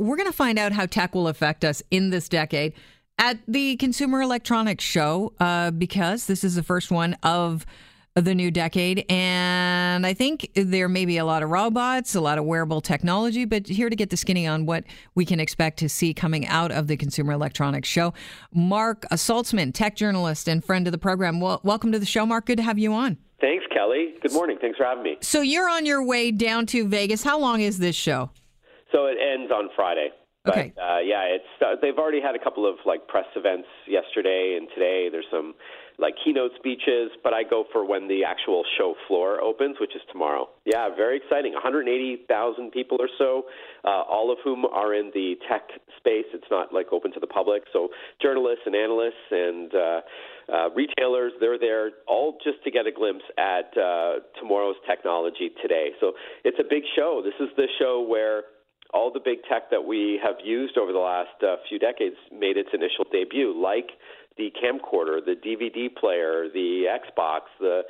we're going to find out how tech will affect us in this decade at the Consumer Electronics Show uh, because this is the first one of the new decade. And I think there may be a lot of robots, a lot of wearable technology, but here to get the skinny on what we can expect to see coming out of the Consumer Electronics Show, Marc Saltzman, tech journalist and friend of the program. Well, welcome to the show, Marc. Good to have you on. Thanks, Kelly. Good morning. Thanks for having me. So you're on your way down to Vegas. How long is this show? So it ends on Friday. But, Okay. Uh, yeah, it's uh, they've already had a couple of like press events yesterday and today. There's some like keynote speeches, but I go for when the actual show floor opens, which is tomorrow. Yeah, very exciting. 180,000 people or so, uh, all of whom are in the tech space. It's not like open to the public. So journalists and analysts and uh, uh, retailers, they're there all just to get a glimpse at uh, tomorrow's technology today. So it's a big show. This is the show where all the big tech that we have used over the last uh, few decades made its initial debut, like the camcorder, the DVD player, the Xbox, the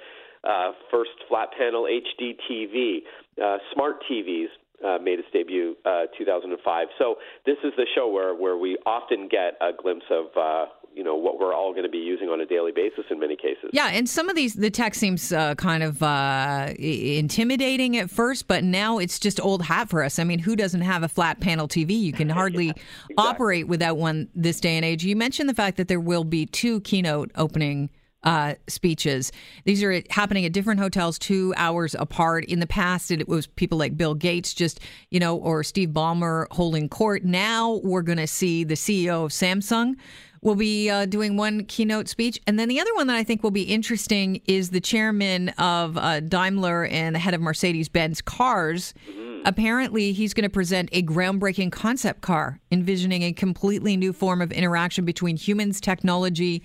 uh, first flat panel HD TV, uh, smart TVs. Uh, made its debut uh, 2005. So this is the show where, where we often get a glimpse of uh, you know what we're all going to be using on a daily basis in many cases. Yeah, and some of these, the tech seems uh, kind of uh, intimidating at first, but now it's just old hat for us. I mean, who doesn't have a flat panel TV? You can hardly operate without one this day and age. You mentioned the fact that there will be two keynote opening. Uh, speeches. These are happening at different hotels, two hours apart. In the past, it was people like Bill Gates, just you know, or Steve Ballmer holding court. Now we're going to see the CEO of Samsung will be uh, doing one keynote speech. And then the other one that I think will be interesting is the chairman of uh, Daimler and the head of Mercedes Benz Cars. Apparently, he's going to present a groundbreaking concept car, envisioning a completely new form of interaction between humans, technology,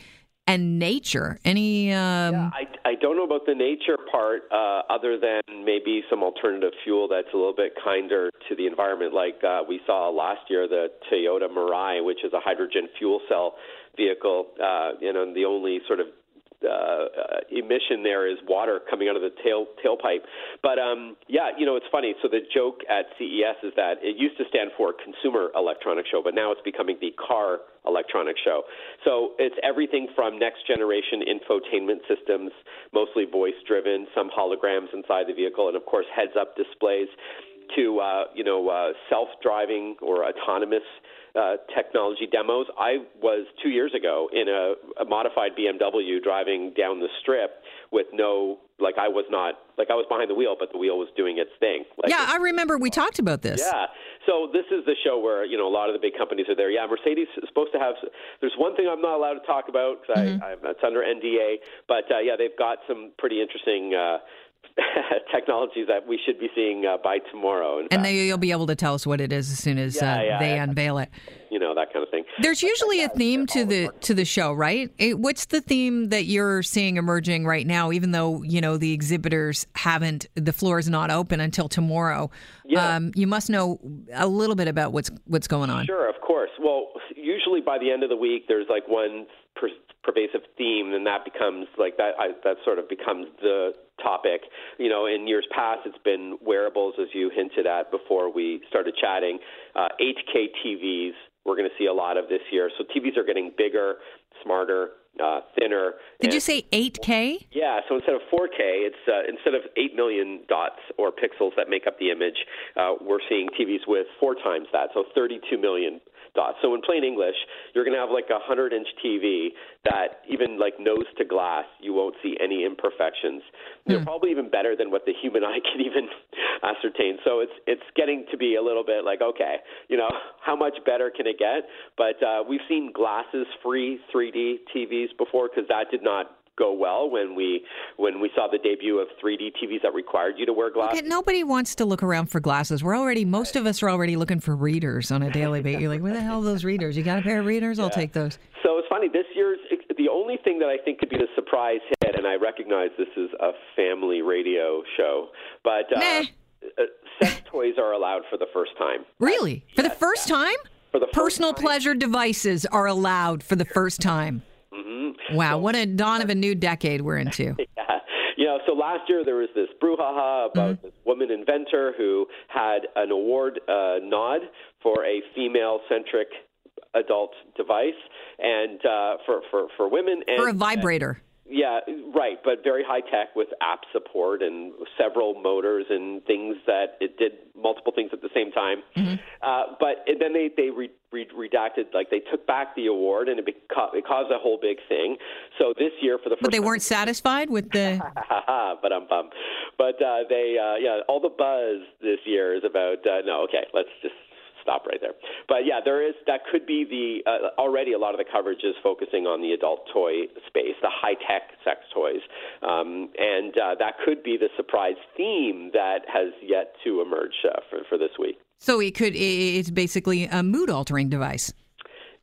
and nature. Any. Um, I, I don't know about the nature part, uh, other than maybe some alternative fuel that's a little bit kinder to the environment, like uh, we saw last year the Toyota Mirai, which is a hydrogen fuel cell vehicle. Uh, you know, the only sort of uh, uh, emission there is water coming out of the tail tailpipe. But um, yeah, you know, it's funny. So the joke at CES is that it used to stand for Consumer Electronics Show, but now it's becoming the Car Electronics Show. So it's everything from next generation infotainment systems, mostly voice driven, some holograms inside the vehicle, and of course heads up displays, to uh, you know uh, self driving or autonomous uh, technology demos. I was two years ago in a, a modified BMW driving down the strip with no, like I was not, like I was behind the wheel, but the wheel was doing its thing. Like, yeah, I remember we talked about this. yeah. So this is the show where you know a lot of the big companies are there. Yeah, Mercedes is supposed to have. There's one thing I'm not allowed to talk about because I, I, it's under NDA. But uh, yeah, they've got some pretty interesting. Uh, technologies that we should be seeing uh, by tomorrow. And fact, then you'll be able to tell us what it is as soon as Yeah, uh, yeah, they yeah. unveil it. you know that kind of thing. There's usually a theme to the to the show, right? It- what's the theme that you're seeing emerging right now? Even though you know the exhibitors haven't, the floor is not open until tomorrow. Yeah. Um, you must know a little bit about what's what's going on. Sure, of course. Well, usually by the end of the week, there's like one per- pervasive theme, and that becomes like that. I, that sort of becomes the topic. You know, in years past, it's been wearables, as you hinted at before we started chatting. Uh, 8K TVs, we're going to see a lot of this year. So TVs are getting bigger, smarter, uh, thinner. Did you say 8K? yeah, so instead of 4K, it's uh, instead of 8 million dots or pixels that make up the image, uh, we're seeing TVs with four times that, so 32 million dots. So in plain English, you're going to have like a 100-inch TV that even like nose to glass, you won't see any imperfections. They're probably even better than what the human eye can even ascertain. So it's it's getting to be a little bit like okay, you know, how much better can it get? But uh, we've seen glasses-free 3D TVs before because that did not go well when we when we saw the debut of 3D TVs that required you to wear glasses. Okay, nobody wants to look around for glasses. We're already most of us are already looking for readers on a daily basis. You're like, where the hell are those readers? You got a pair of readers? I'll take those. So it's funny. This year's the only thing that I think could be the surprise hit, and I recognize this is a family radio show, but uh, uh, sex toys are allowed for the first time. Really? For the first time? For the first Personal time. pleasure devices are allowed for the first time. Wow, what a dawn of a new decade we're into. Yeah. You know, so last year there was this brouhaha about mm-hmm. this woman inventor who had an award uh, nod for a female-centric adult device, and uh, for for for women and for a vibrator. Yeah, right, but very high tech with app support and several motors and things that it did multiple things at the same time. Mm-hmm. Uh, but then they they re, re, redacted, like they took back the award, and it, beca- it caused a whole big thing. So this year, for the first, but they weren't satisfied with the. but I'm bummed. But uh, they, uh, yeah, all the buzz this year is about. Uh, no, okay, let's just stop right there. But yeah, there is that could be the uh, already a lot of the coverage is focusing on the adult toy space, the high tech sex toys, um, and uh, that could be the surprise theme that has yet to emerge uh, for for this week. So it could it's basically a mood altering device.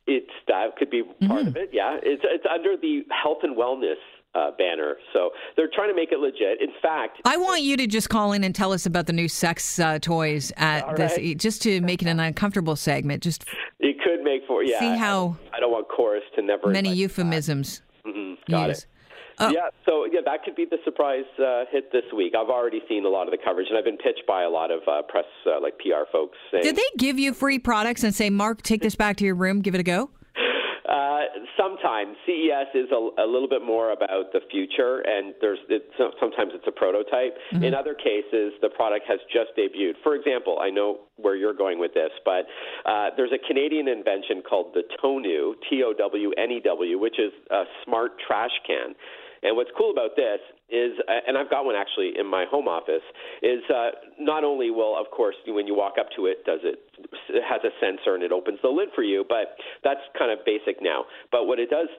It's that could be part mm. of it. Yeah, it's it's under the health and wellness uh, banner. So they're trying to make it legit. In fact, I want you to just call in and tell us about the new sex uh, toys at right. this, just to make it an uncomfortable segment. Just it could make for yeah. See how I, don't want chorus to never many euphemisms. Mm-hmm. Got it. Oh. Yeah, so yeah, that could be the surprise uh, hit this week. I've already seen a lot of the coverage, and I've been pitched by a lot of uh, press, uh, like PR folks. Saying, Did they give you free products and say, "Marc, take this back to your room, give it a go"? Uh, sometimes CES is a, a, little bit more about the future, and there's it, sometimes it's a prototype. Mm-hmm. In other cases, the product has just debuted. For example, I know where you're going with this, but uh, there's a Canadian invention called the Townew, T O W N E W, which is a smart trash can. And what's cool about this is, uh, and I've got one actually in my home office, is uh, not only will, of course, when you walk up to it, does it has a sensor and it opens the lid for you, but that's kind of basic now. But what it does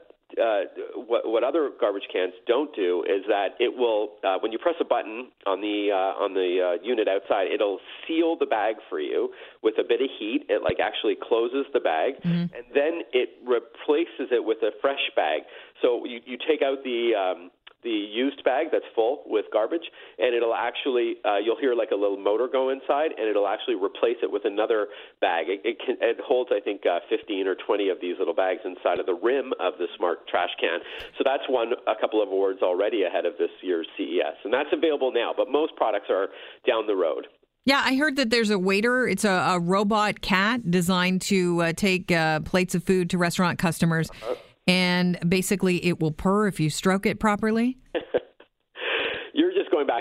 uh, what, what other garbage cans don't do is that it will, uh, when you press a button on the uh, on the uh, unit outside, it'll seal the bag for you with a bit of heat. It like actually closes the bag, mm-hmm. and then it replaces it with a fresh bag. So you, you take out the um, the used bag that's full with garbage, and it'll actually uh, you'll hear like a little motor go inside, and it'll actually replace it with another bag. It, it, can, it holds I think uh, 15 or 20 of these little bags inside of the rim of the smart trash can. So that's won a couple of awards already ahead of this year's CES, and that's available now. But most products are down the road. Yeah, I heard that there's a waiter. It's a, a robot cat designed to uh, take uh, plates of food to restaurant customers. Uh-huh and basically it will purr if you stroke it properly?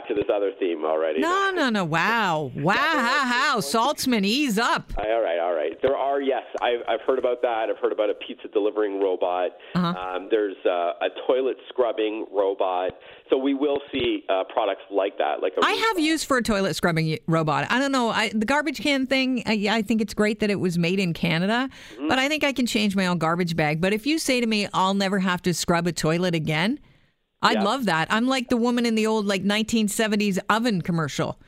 You're just going back to this other theme already. No, no, no. Wow. Wow. How, Saltzman, ease up. All right, all right. There are, yes, I've, I've heard about that. I've heard about a pizza delivering robot. Uh-huh. Um, there's uh, a toilet scrubbing robot. So we will see uh, products like that. Like I have used for a toilet scrubbing robot. I don't know. I, the garbage can thing, I, I, think it's great that it was made in Canada, mm-hmm. but I think I can change my own garbage bag. But if you say to me, I'll never have to scrub a toilet again, I'd yeah. love that. I'm like the woman in the old like 1970s oven commercial.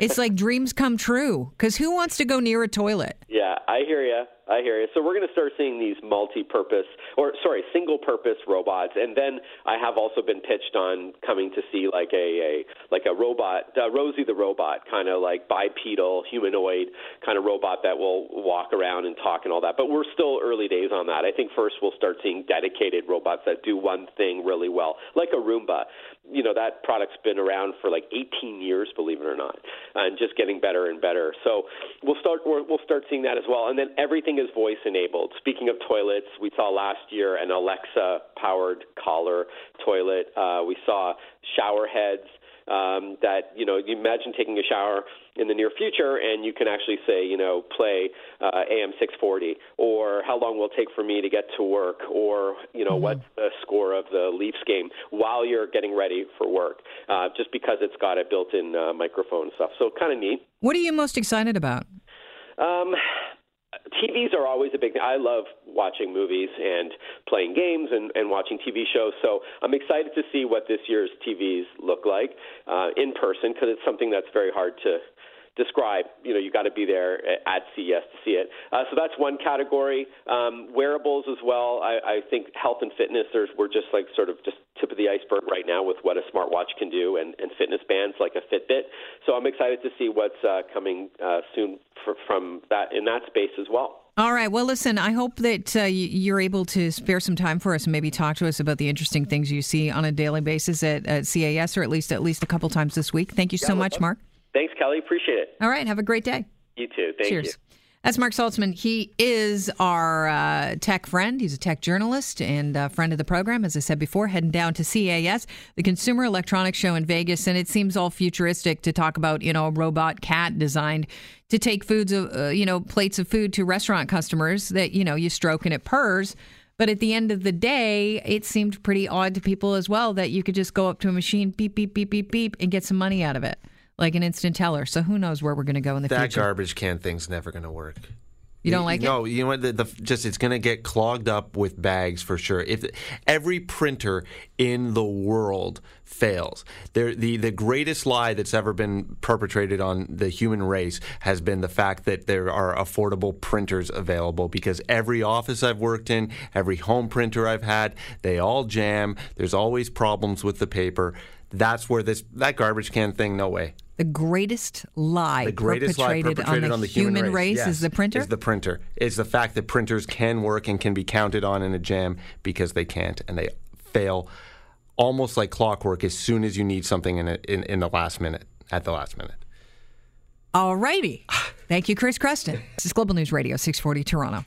it's like dreams come true because who wants to go near a toilet? Yeah, I hear you. I hear you. So we're going to start seeing these multi-purpose, or sorry, single-purpose robots, and then I have also been pitched on coming to see like a, a like a robot, uh, Rosie the robot, kind of like bipedal humanoid kind of robot that will walk around and talk and all that. But we're still early days on that. I think first we'll start seeing dedicated robots that do one thing really well, like a Roomba you know that product's been around for like 18 years, believe it or not, and just getting better and better. So we'll start we'll start seeing that as well. And then everything is voice enabled. Speaking of toilets, we saw last year an Alexa powered Kohler toilet. Uh, we saw shower heads um, that you know you imagine taking a shower in the near future and you can actually say you know play uh, AM 640 or how long will it take for me to get to work or you know mm-hmm. what's the score of the Leafs game while you're getting ready for work uh, just because it's got a built-in uh, microphone and stuff so kind of neat. What are you most excited about? Um, TVs are always a big thing. I love watching movies and playing games and, and watching TV shows. So I'm excited to see what this year's TVs look like uh, in person because it's something that's very hard to describe. You know, you got to be there at CES to see it. Uh, so that's one category. Um, wearables as well. I, I think health and fitness. There's we're just like sort of just tip of the iceberg right now with what a smartwatch can do and, and fitness bands like a Fitbit. So I'm excited to see what's uh, coming uh, soon for, from that in that space as well. All right. Well, listen, I hope that uh, you're able to spare some time for us and maybe talk to us about the interesting things you see on a daily basis at, at CES or at least at least a couple times this week. Thank you yeah, so much, Marc. Thanks, Kelly. Appreciate it. All right. Have a great day. You too. Thank Cheers. you. That's Marc Saltzman. He is our uh, tech friend. He's a tech journalist and a friend of the program, as I said before, heading down to CES, the Consumer Electronics Show in Vegas. And it seems all futuristic to talk about, you know, a robot cat designed to take foods, uh, you know, plates of food to restaurant customers that, you know, you stroke and it purrs. But at the end of the day, it seemed pretty odd to people as well that you could just go up to a machine, beep, beep, beep, beep, beep, and get some money out of it like an instant teller. So who knows where we're going to go in the that future? That garbage can thing's never going to work. You don't like no, it? No, you know what? The, the, just it's going to get clogged up with bags for sure. If every printer in the world fails, there the the greatest lie that's ever been perpetrated on the human race has been the fact that there are affordable printers available. Because every office I've worked in, every home printer I've had, they all jam. There's always problems with the paper. That's where this that garbage can thing. No way. The greatest lie the greatest perpetrated, lie perpetrated on, the on the human, human race, yes, is the printer. Is the printer. Is the fact that printers can work and can be counted on in a jam because they can't and they fail almost like clockwork as soon as you need something in it in, in the last minute at the last minute. All righty. Thank you, Chris Creston. This is Global News Radio 640 Toronto.